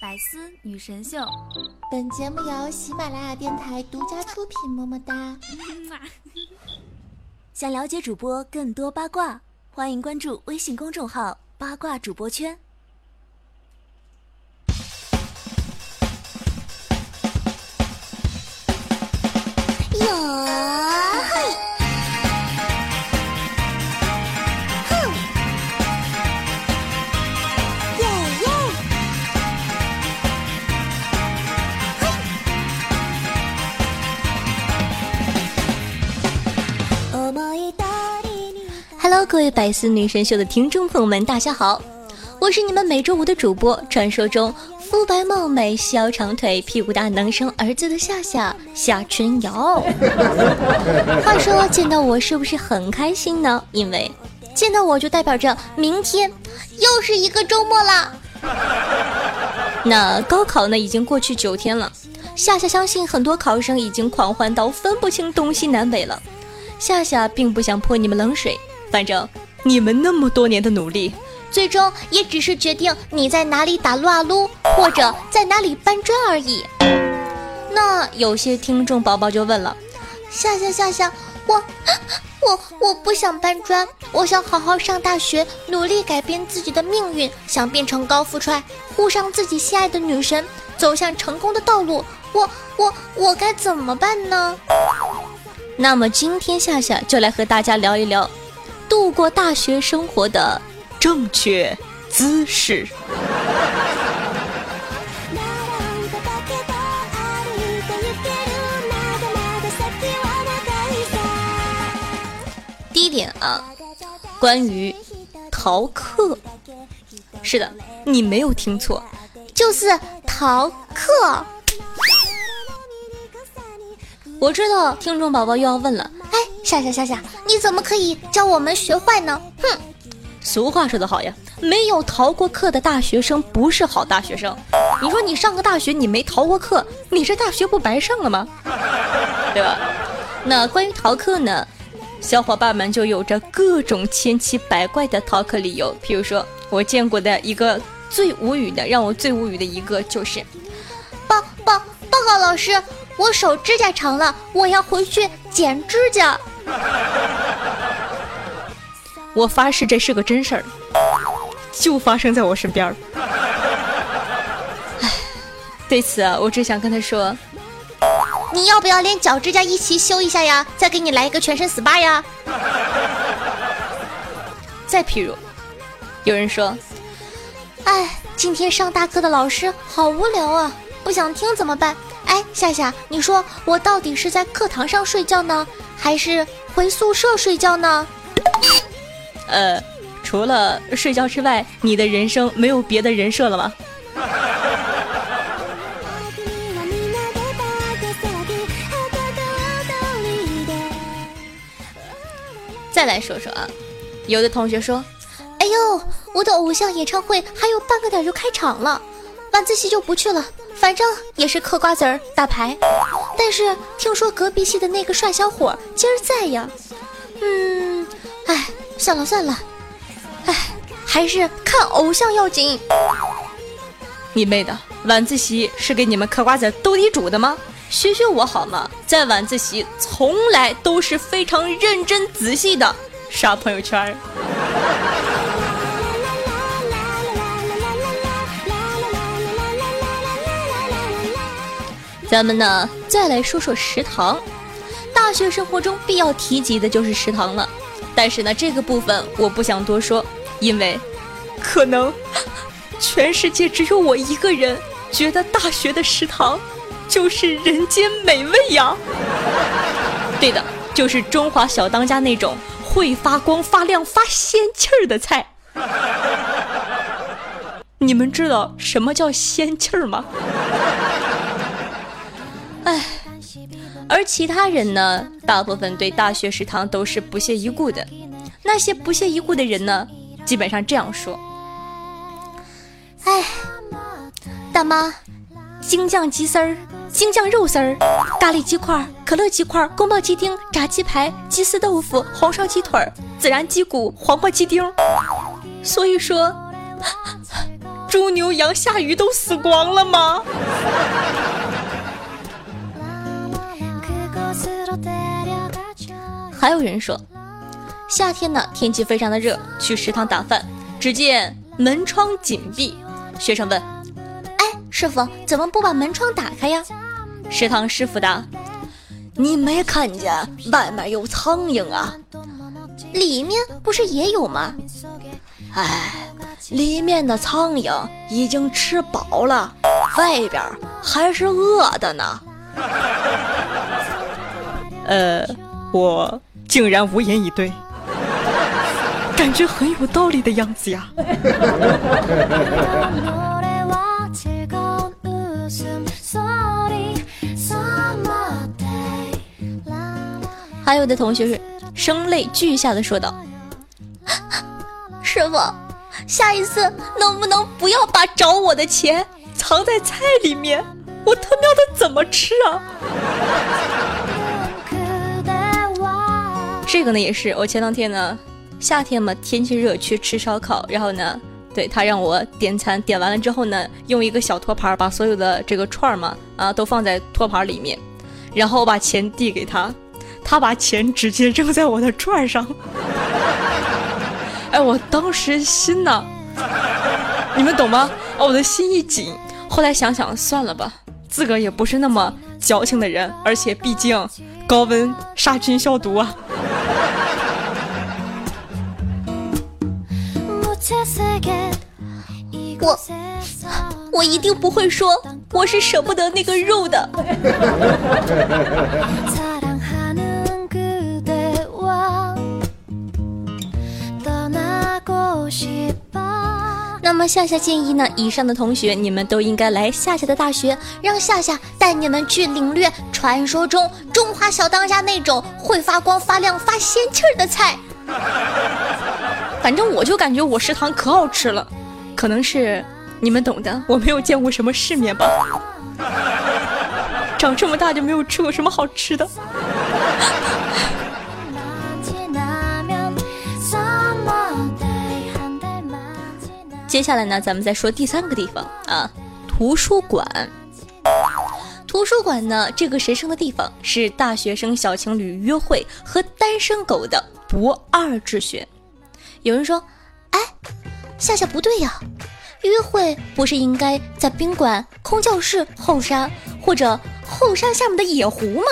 百思女神秀，本节目由喜马拉雅电台独家出品。么么哒！想了解主播更多八卦，欢迎关注微信公众号“八卦主播圈”。各位百思女神秀的听众朋友们，大家好，我是你们每周五的主播，传说中肤白貌美、小长腿、屁股大、能生儿子的夏夏夏春瑶。话说见到我是不是很开心呢？因为见到我就代表着明天又是一个周末啦。那高考呢已经过去九天了，夏夏相信很多考生已经狂欢到分不清东西南北了。夏夏并不想泼你们冷水。反正你们那么多年的努力，最终也只是决定你在哪里打撸啊撸，或者在哪里搬砖而已。那有些听众宝宝就问了：夏夏夏夏，我 我我不想搬砖，我想好好上大学，努力改变自己的命运，想变成高富帅，护上自己心爱的女神，走向成功的道路。我我我该怎么办呢？那么今天夏夏就来和大家聊一聊。度过大学生活的正确姿势。第一点啊，关于逃课，是的，你没有听错，就是逃课。我知道听众宝宝又要问了。夏夏夏夏，你怎么可以教我们学坏呢？哼！俗话说得好呀，没有逃过课的大学生不是好大学生。你说你上个大学你没逃过课，你这大学不白上了吗？对吧？那关于逃课呢，小伙伴们就有着各种千奇百怪的逃课理由。比如说，我见过的一个最无语的，让我最无语的一个就是，报报报告老师，我手指甲长了，我要回去剪指甲。我发誓这是个真事儿，就发生在我身边儿。对此啊，我只想跟他说：你要不要连脚指甲一起修一下呀？再给你来一个全身 SPA 呀？再譬如，有人说：哎，今天上大课的老师好无聊啊，不想听怎么办？哎，夏夏，你说我到底是在课堂上睡觉呢？还是回宿舍睡觉呢？呃，除了睡觉之外，你的人生没有别的人设了吗？再来说说啊，有的同学说：“哎呦，我的偶像演唱会还有半个点就开场了，晚自习就不去了。”反正也是嗑瓜子儿打牌，但是听说隔壁系的那个帅小伙今儿在呀。嗯，哎，算了算了，哎，还是看偶像要紧。你妹的，晚自习是给你们嗑瓜子斗地主的吗？学学我好吗？在晚自习从来都是非常认真仔细的刷朋友圈。咱们呢，再来说说食堂。大学生活中必要提及的就是食堂了。但是呢，这个部分我不想多说，因为可能全世界只有我一个人觉得大学的食堂就是人间美味呀。对的，就是中华小当家那种会发光、发亮、发仙气儿的菜。你们知道什么叫仙气儿吗？而其他人呢？大部分对大学食堂都是不屑一顾的。那些不屑一顾的人呢，基本上这样说：“哎，大妈，京酱鸡丝儿、京酱肉丝儿、咖喱鸡块、可乐鸡块、宫保鸡丁、炸鸡排、鸡丝豆腐、红烧鸡腿、孜然鸡骨、黄瓜鸡丁。所以说，猪牛羊下鱼都死光了吗？还有人说，夏天呢天气非常的热，去食堂打饭，只见门窗紧闭。学生问：“哎，师傅怎么不把门窗打开呀？”食堂师傅答：“你没看见外面有苍蝇啊？里面不是也有吗？”哎，里面的苍蝇已经吃饱了，外边还是饿的呢。呃，我竟然无言以对，感觉很有道理的样子呀。还有的同学是声泪俱下的说道。师傅，下一次能不能不要把找我的钱藏在菜里面？我他喵的怎么吃啊？这个呢也是，我前两天呢，夏天嘛，天气热去吃烧烤，然后呢，对他让我点餐，点完了之后呢，用一个小托盘把所有的这个串儿嘛啊都放在托盘里面，然后我把钱递给他，他把钱直接扔在我的串上。哎，我当时心呐，你们懂吗？哦，我的心一紧。后来想想，算了吧，自个儿也不是那么矫情的人，而且毕竟高温杀菌消毒啊。我我一定不会说我是舍不得那个肉的。那么夏夏建议呢，以上的同学你们都应该来夏夏的大学，让夏夏带你们去领略传说中中华小当家那种会发光发亮发仙气儿的菜。反正我就感觉我食堂可好吃了，可能是你们懂的，我没有见过什么世面吧，长这么大就没有吃过什么好吃的。接下来呢，咱们再说第三个地方啊，图书馆。图书馆呢，这个神圣的地方是大学生小情侣约会和单身狗的不二之选。有人说，哎，夏夏不对呀，约会不是应该在宾馆、空教室、后山或者后山下面的野湖吗？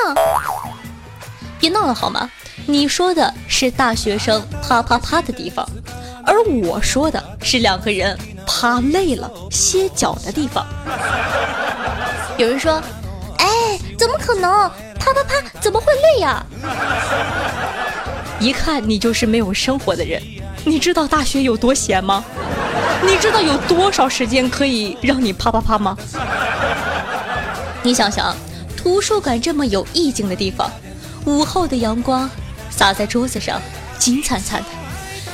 别闹了好吗？你说的是大学生啪啪啪的地方。而我说的是两个人趴累了歇脚的地方。有人说：“哎，怎么可能？啪啪啪，怎么会累呀？”一看你就是没有生活的人。你知道大学有多闲吗？你知道有多少时间可以让你啪啪啪吗？你想想，图书馆这么有意境的地方，午后的阳光洒在桌子上，金灿灿的。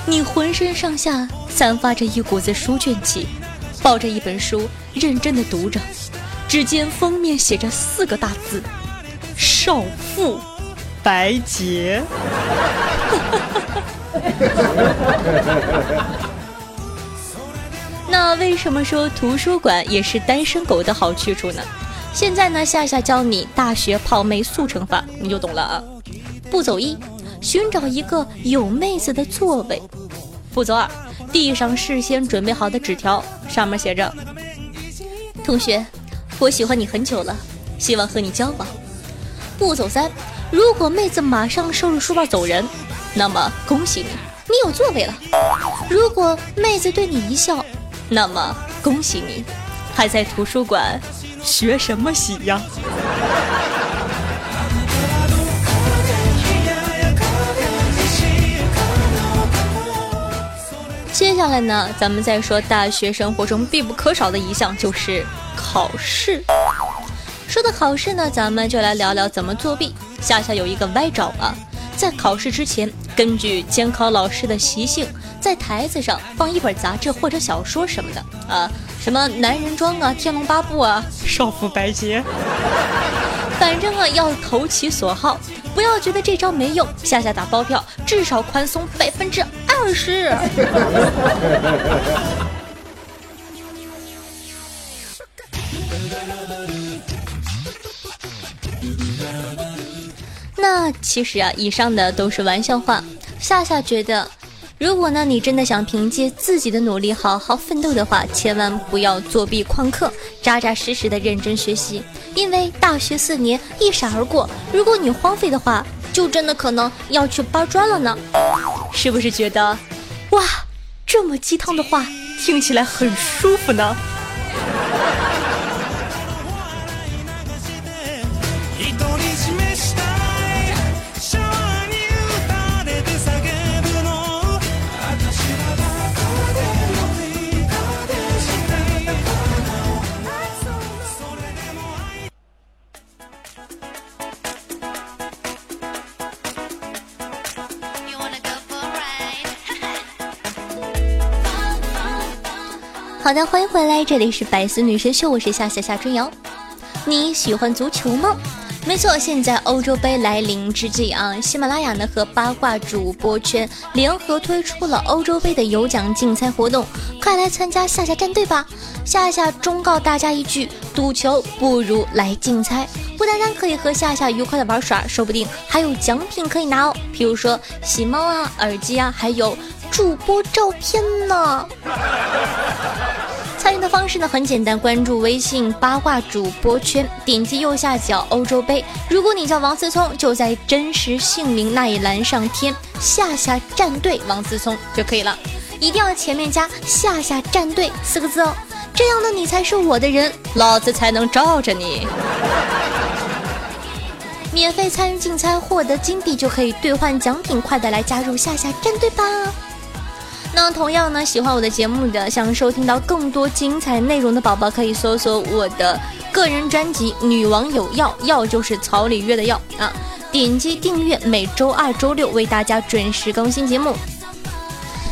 你浑身上下散发着一股子书卷气，抱着一本书认真的读着，只见封面写着四个大字：少妇白洁。那为什么说图书馆也是单身狗的好去处呢？现在呢，夏夏教你大学泡妹速成法，你就懂了啊。步骤一。寻找一个有妹子的座位。步骤二，递上事先准备好的纸条，上面写着：“同学，我喜欢你很久了，希望和你交往。”步骤三，如果妹子马上收拾书包走人，那么恭喜你，你有座位了。如果妹子对你一笑，那么恭喜你，还在图书馆学什么习呀？接下来呢，咱们再说大学生活中必不可少的一项就是考试。说到考试呢，咱们就来聊聊怎么作弊。夏夏有一个歪招啊，在考试之前，根据监考老师的习性，在台子上放一本杂志或者小说什么的啊，什么男人装啊、天龙八部啊、少妇白洁，反正啊要投其所好。不要觉得这招没用，下下打包票，至少宽松百分之二十。其实啊，以上的都是玩笑话。夏夏觉得，如果呢你真的想凭借自己的努力好好奋斗的话，千万不要作弊旷课，扎扎实实的认真学习。因为大学四年一闪而过，如果你荒废的话，就真的可能要去搬砖了呢。是不是觉得，哇，这么鸡汤的话听起来很舒服呢？好的，欢迎回来，这里是百思女神秀，我是夏夏夏春瑶。你喜欢足球吗？没错，现在欧洲杯来临之际啊，喜马拉雅呢和八卦主播圈联合推出了欧洲杯的有奖竞猜活动，快来参加夏夏战队吧！夏夏忠告大家一句：赌球不如来竞猜，不单单可以和夏夏愉快的玩耍，说不定还有奖品可以拿哦，比如说喜猫啊、耳机啊，还有。主播照片呢？参与的方式呢很简单，关注微信八卦主播圈，点击右下角欧洲杯。如果你叫王思聪，就在真实姓名那一栏上填夏夏战队王思聪就可以了，一定要前面加夏夏战队四个字哦，这样呢你才是我的人，老子才能罩着你。免费参与竞猜，获得金币就可以兑换奖品，快点来加入夏夏战队吧！那同样呢，喜欢我的节目的，想收听到更多精彩内容的宝宝，可以搜索我的个人专辑《女王有药》，药就是草里约的药啊，点击订阅，每周二、周六为大家准时更新节目。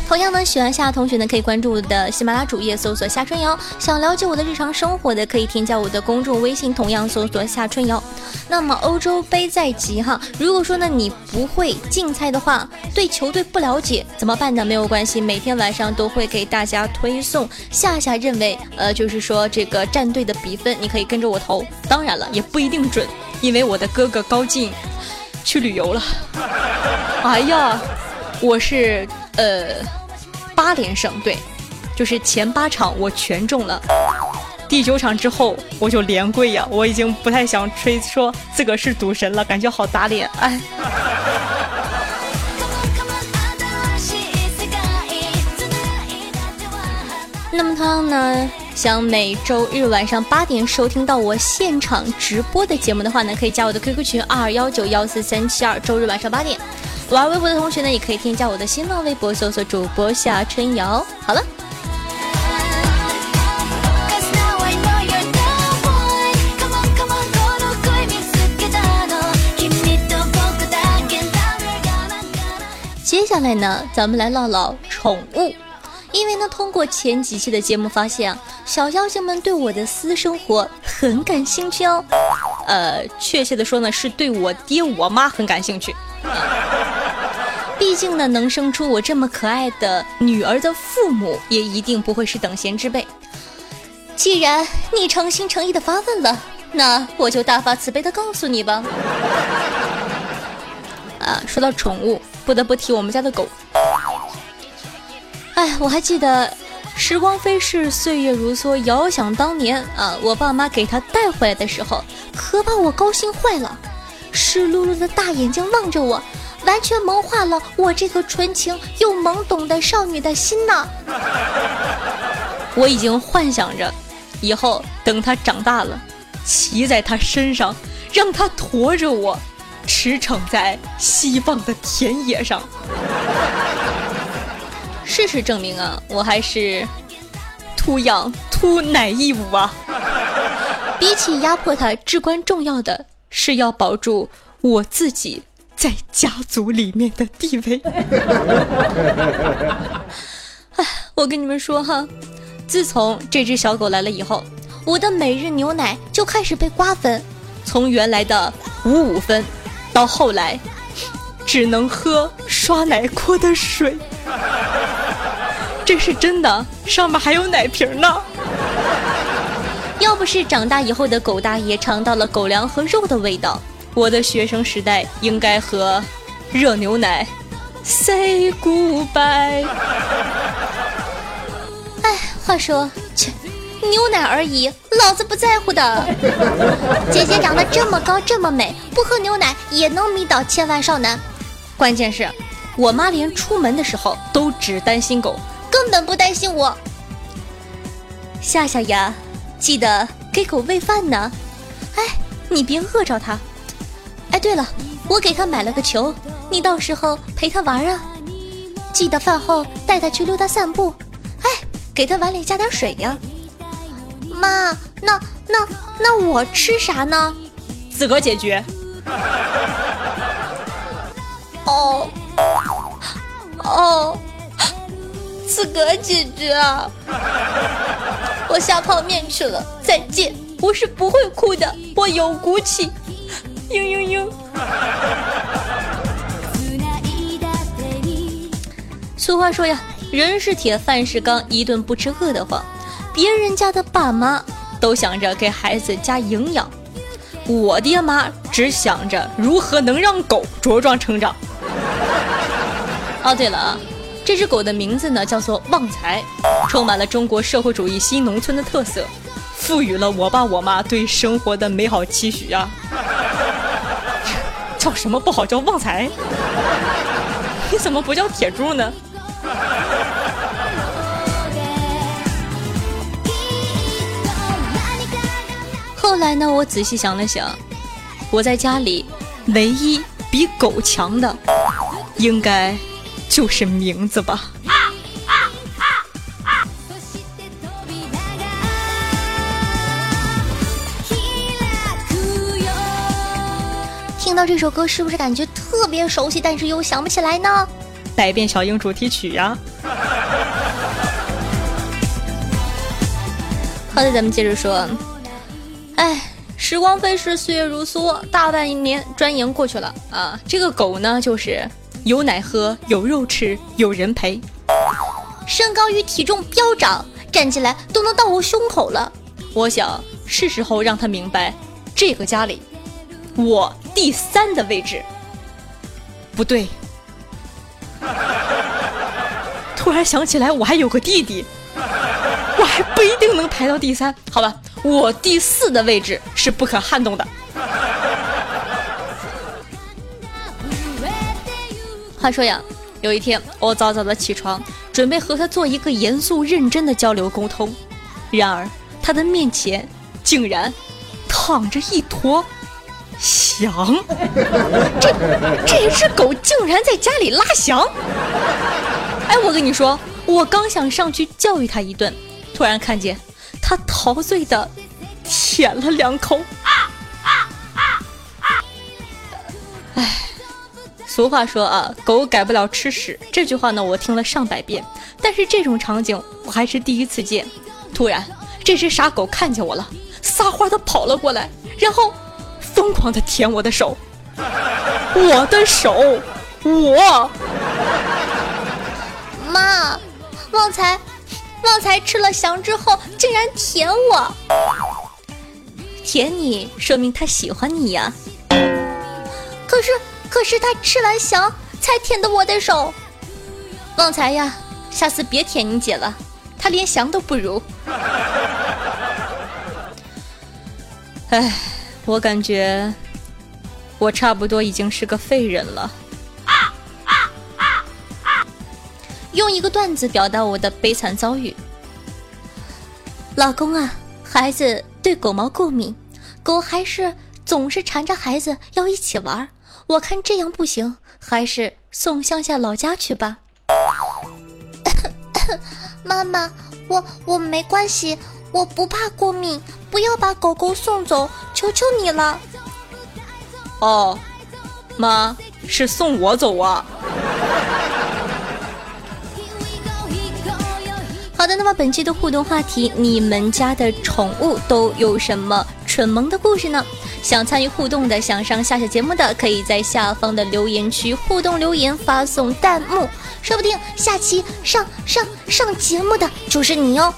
同样呢，喜欢夏同学呢，可以关注我的喜马拉雅主页，搜索夏春瑶。想了解我的日常生活的，可以添加我的公众微信，同样搜索夏春瑶。那么欧洲杯在即哈，如果说呢你不会竞猜的话，对球队不了解怎么办呢？没有关系，每天晚上都会给大家推送夏夏认为呃，就是说这个战队的比分，你可以跟着我投。当然了，也不一定准，因为我的哥哥高进去旅游了。哎呀，我是。呃，八连胜，对，就是前八场我全中了，第九场之后我就连跪呀，我已经不太想吹说自个是赌神了，感觉好打脸，哎。那么他呢，想每周日晚上八点收听到我现场直播的节目的话呢，可以加我的 QQ 群二幺九幺四三七二，周日晚上八点。玩微博的同学呢，也可以添加我的新浪微博，搜索主播夏春瑶。好了。接下来呢，咱们来唠唠宠物，因为呢，通过前几期的节目发现啊，小妖精们对我的私生活很感兴趣哦。呃，确切的说呢，是对我爹我妈很感兴趣。毕竟呢，能生出我这么可爱的女儿的父母，也一定不会是等闲之辈。既然你诚心诚意的发问了，那我就大发慈悲的告诉你吧。啊，说到宠物，不得不提我们家的狗。哎，我还记得，时光飞逝，岁月如梭，遥想当年啊，我爸妈给它带回来的时候，可把我高兴坏了，湿漉漉的大眼睛望着我。完全萌化了我这个纯情又懵懂的少女的心呢。我已经幻想着，以后等他长大了，骑在他身上，让他驮着我，驰骋在希望的田野上。事实证明啊，我还是图养图奶义务啊。比起压迫他，至关重要的是要保住我自己。在家族里面的地位。哎，我跟你们说哈，自从这只小狗来了以后，我的每日牛奶就开始被瓜分，从原来的五五分，到后来只能喝刷奶锅的水。这是真的，上面还有奶瓶呢。要要不是长大以后的狗大爷尝到了狗粮和肉的味道，我的学生时代应该和热牛奶 say goodbye。哎，话说，切，牛奶而已，老子不在乎的。姐姐长得这么高这么美，不喝牛奶也能迷倒千万少男。关键是，我妈连出门的时候都只担心狗，根本不担心我。夏夏呀。记得给狗喂饭呢，哎，你别饿着它。哎，对了，我给他买了个球，你到时候陪他玩啊。记得饭后带他去溜达散步，哎，给他碗里加点水呀。妈，那那那我吃啥呢？自个解决。哦哦，自个解决啊。我下泡面去了，再见。我是不会哭的，我有骨气。嘤嘤嘤。俗话说呀，人是铁，饭是钢，一顿不吃饿得慌。别人家的爸妈都想着给孩子加营养，我爹妈只想着如何能让狗茁壮成长。哦，对了啊。这只狗的名字呢，叫做旺财，充满了中国社会主义新农村的特色，赋予了我爸我妈对生活的美好期许啊！叫什么不好叫旺财？你怎么不叫铁柱呢？后来呢，我仔细想了想，我在家里唯一比狗强的，应该。就是名字吧。听到这首歌，是不是感觉特别熟悉，但是又想不起来呢？百变小樱主题曲呀。好的，咱们接着说。哎，时光飞逝，岁月如梭，大半一年转眼过去了啊。这个狗呢，就是。有奶喝，有肉吃，有人陪。身高与体重飙涨，站起来都能到我胸口了。我想是时候让他明白，这个家里，我第三的位置。不对，突然想起来，我还有个弟弟，我还不一定能排到第三。好吧，我第四的位置是不可撼动的。话说呀，有一天我早早的起床，准备和他做一个严肃认真的交流沟通，然而他的面前竟然躺着一坨翔，这这只狗竟然在家里拉翔！哎，我跟你说，我刚想上去教育他一顿，突然看见他陶醉的舔了两口。哎俗话说啊，狗改不了吃屎。这句话呢，我听了上百遍，但是这种场景我还是第一次见。突然，这只傻狗看见我了，撒欢的跑了过来，然后疯狂的舔我的手，我的手，我。妈，旺财，旺财吃了翔之后竟然舔我，舔你说明他喜欢你呀。可是。可是他吃完翔才舔的我的手，旺财呀，下次别舔你姐了，她连翔都不如。哎，我感觉我差不多已经是个废人了。用一个段子表达我的悲惨遭遇：老公啊，孩子对狗毛过敏，狗还是总是缠着孩子要一起玩。我看这样不行，还是送乡下老家去吧。妈妈，我我没关系，我不怕过敏，不要把狗狗送走，求求你了。哦，妈是送我走啊。好的，那么本期的互动话题，你们家的宠物都有什么蠢萌的故事呢？想参与互动的，想上下下节目的，可以在下方的留言区互动留言，发送弹幕，说不定下期上上上节目的就是你哦。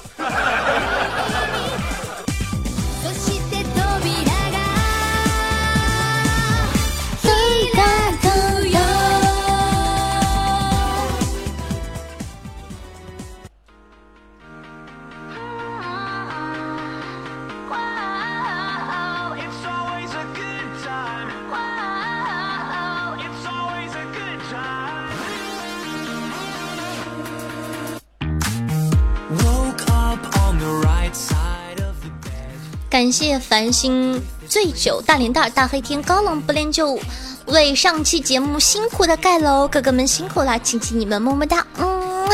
繁星醉酒大脸蛋大黑天高冷不恋旧，为上期节目辛苦的盖楼哥哥们辛苦啦，亲亲你们么么哒。嗯，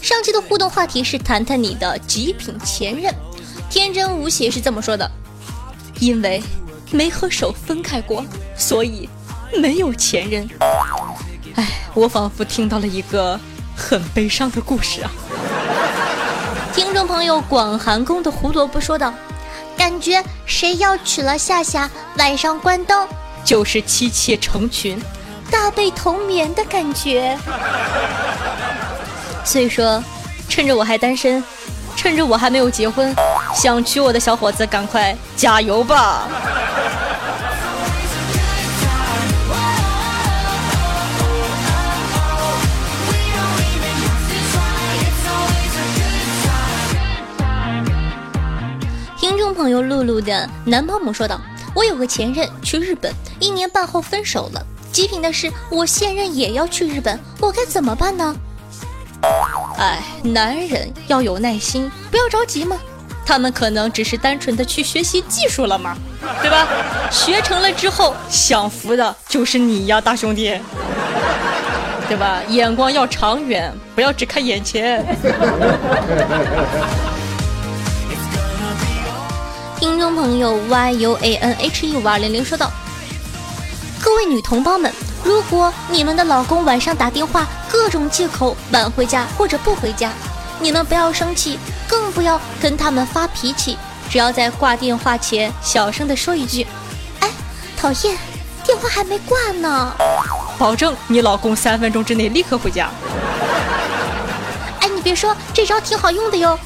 上期的互动话题是谈谈你的极品前任，天真无邪是这么说的：因为没和手分开过，所以没有前任。哎，我仿佛听到了一个很悲伤的故事啊。听众朋友，广寒宫的胡萝卜说道：“感觉谁要娶了夏夏，晚上关灯就是妻妾成群，大被同眠的感觉。”所以说，趁着我还单身，趁着我还没有结婚，想娶我的小伙子，赶快加油吧！朋友露露的男保姆说道：“我有个前任去日本，一年半后分手了。极品的是，我现任也要去日本，我该怎么办呢？”哎，男人要有耐心，不要着急嘛。他们可能只是单纯的去学习技术了嘛，对吧？学成了之后，享福的就是你呀，大兄弟，对吧？眼光要长远，不要只看眼前。听众朋友 y u a n h e 五二零零说道：“各位女同胞们，如果你们的老公晚上打电话，各种借口晚回家或者不回家，你们不要生气，更不要跟他们发脾气，只要在挂电话前小声的说一句：‘哎，讨厌，电话还没挂呢’，保证你老公三分钟之内立刻回家。哎，你别说，这招挺好用的哟。”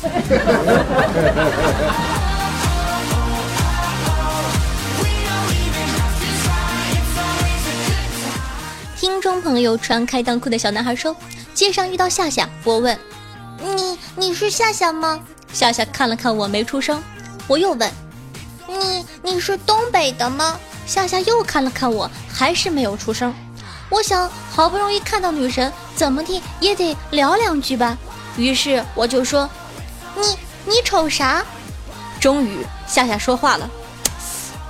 听众朋友，穿开裆裤的小男孩说：“街上遇到夏夏，我问你，你是夏夏吗？”夏夏看了看我，没出声。我又问你，你是东北的吗？夏夏又看了看我，还是没有出声。我想，好不容易看到女神，怎么地也得聊两句吧。于是我就说：“你你瞅啥？”终于，夏夏说话了：“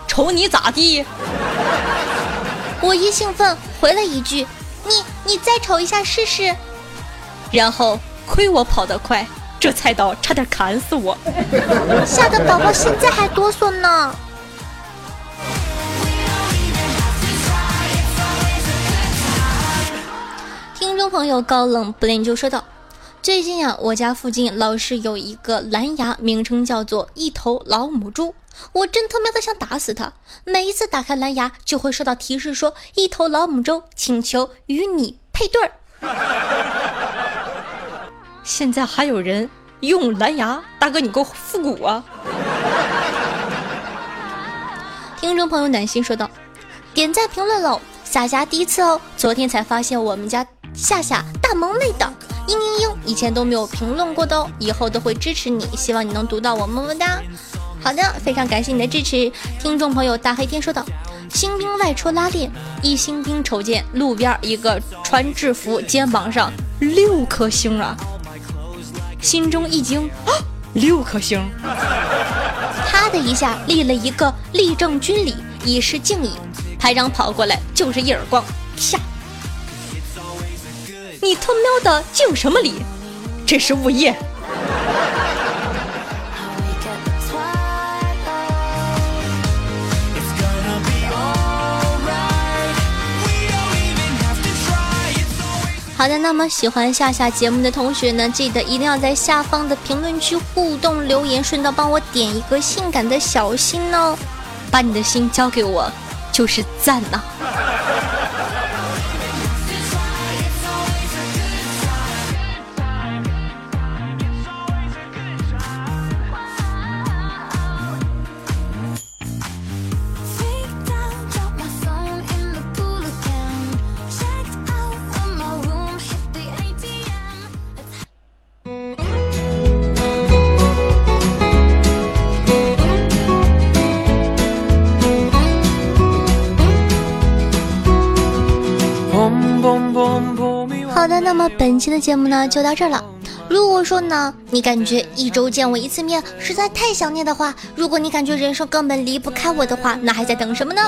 瞅你咋地？”我一兴奋回了一句：“你你再瞅一下试试。”然后亏我跑得快，这菜刀差点砍死我，吓得宝宝现在还哆嗦呢。听众朋友高冷不吝就说道：“最近啊，我家附近老是有一个蓝牙，名称叫做一头老母猪。”我真他喵的想打死它！每一次打开蓝牙，就会收到提示说“一头老母猪请求与你配对儿”。现在还有人用蓝牙？大哥，你给我复古啊！听众朋友暖心说道：“点赞评论喽，夏夏第一次哦，昨天才发现我们家夏夏大萌妹的，嘤嘤嘤，以前都没有评论过的哦，以后都会支持你，希望你能读到我，么么哒。”好的，非常感谢你的支持。听众朋友大黑天说道：“新兵外出拉练，一新兵瞅见路边一个穿制服，肩膀上六颗星啊，心中一惊，啊，六颗星！啪的一下立了一个立正军礼，以示敬意。排长跑过来就是一耳光，啪！你他喵的敬什么礼？这是物业。”好的，那么喜欢夏夏节目的同学呢，记得一定要在下方的评论区互动留言，顺道帮我点一个性感的小心哦，把你的心交给我，就是赞呐。好的，那么本期的节目呢就到这儿了。如果说呢，你感觉一周见我一次面实在太想念的话，如果你感觉人生根本离不开我的话，那还在等什么呢？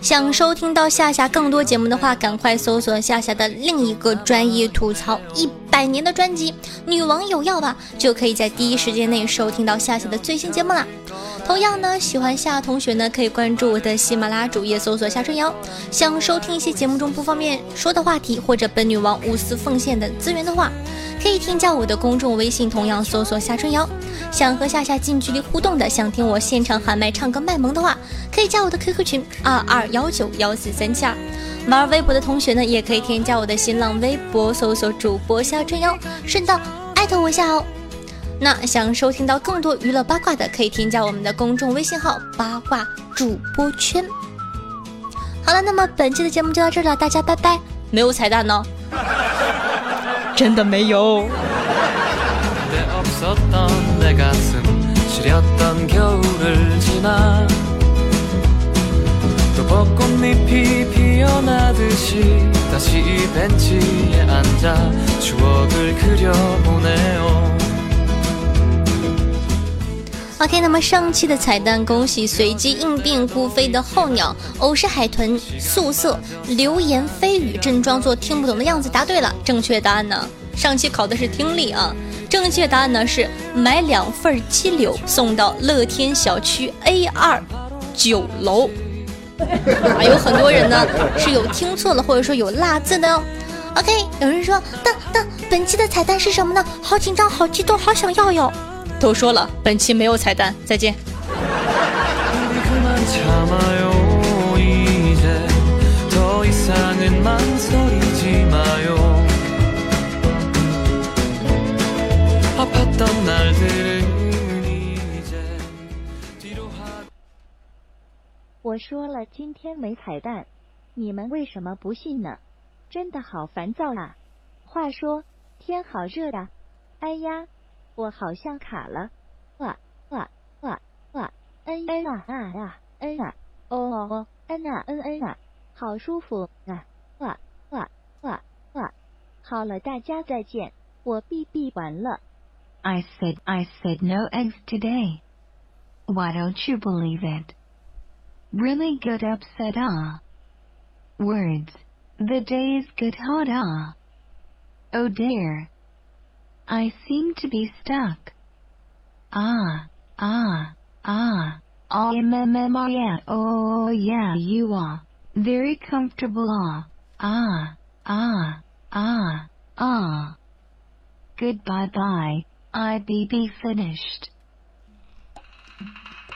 想收听到夏夏更多节目的话，赶快搜索夏夏的另一个专业吐槽一百年的专辑《女王有药吧》，就可以在第一时间内收听到夏夏的最新节目啦。同样呢，喜欢夏同学呢，可以关注我的喜马拉主页，搜索夏春瑶。想收听一些节目中不方便说的话题，或者本女王无私奉献的资源的话，可以添加我的公众微信，同样搜索夏春瑶。想和夏夏近距离互动的，想听我现场喊麦唱歌卖萌的话，可以加我的 QQ 群二二幺九幺四三七二。玩微博的同学呢，也可以添加我的新浪微博，搜索主播夏春瑶，顺道艾特我一下哦。那想收听到更多娱乐八卦的，可以添加我们的公众微信号“八卦主播圈”。好了，那么本期的节目就到这了，大家拜拜。没有彩蛋呢，真的没有。OK，那么上期的彩蛋，恭喜随机应变孤飞的候鸟、偶是海豚、素色、流言蜚语，正装作听不懂的样子，答对了。正确答案呢？上期考的是听力啊，正确答案呢是买两份鸡柳送到乐天小区 A 二九楼。啊，有很多人呢是有听错了，或者说有落字的哦。OK，有人说，但但本期的彩蛋是什么呢？好紧张，好激动，好想要哟。都说了，本期没有彩蛋，再见。我说了今天没彩蛋，你们为什么不信呢？真的好烦躁啊！话说天好热呀，哎呀！我好像卡了，哇哇哇哇，嗯嗯啊啊啊，嗯啊，哦哦，嗯啊嗯嗯啊，好舒服啊，哇哇哇哇，好了，大家再见，我闭闭完了。I said I said no eggs today. Why don't you believe it? Really good upset ah. Words. The day is good hot ah. Oh dear. I seem to be stuck. Ah, ah, ah, ah, mm, yeah, oh yeah, you are. Very comfortable, ah, ah, ah, ah, ah. Goodbye bye, I be be finished.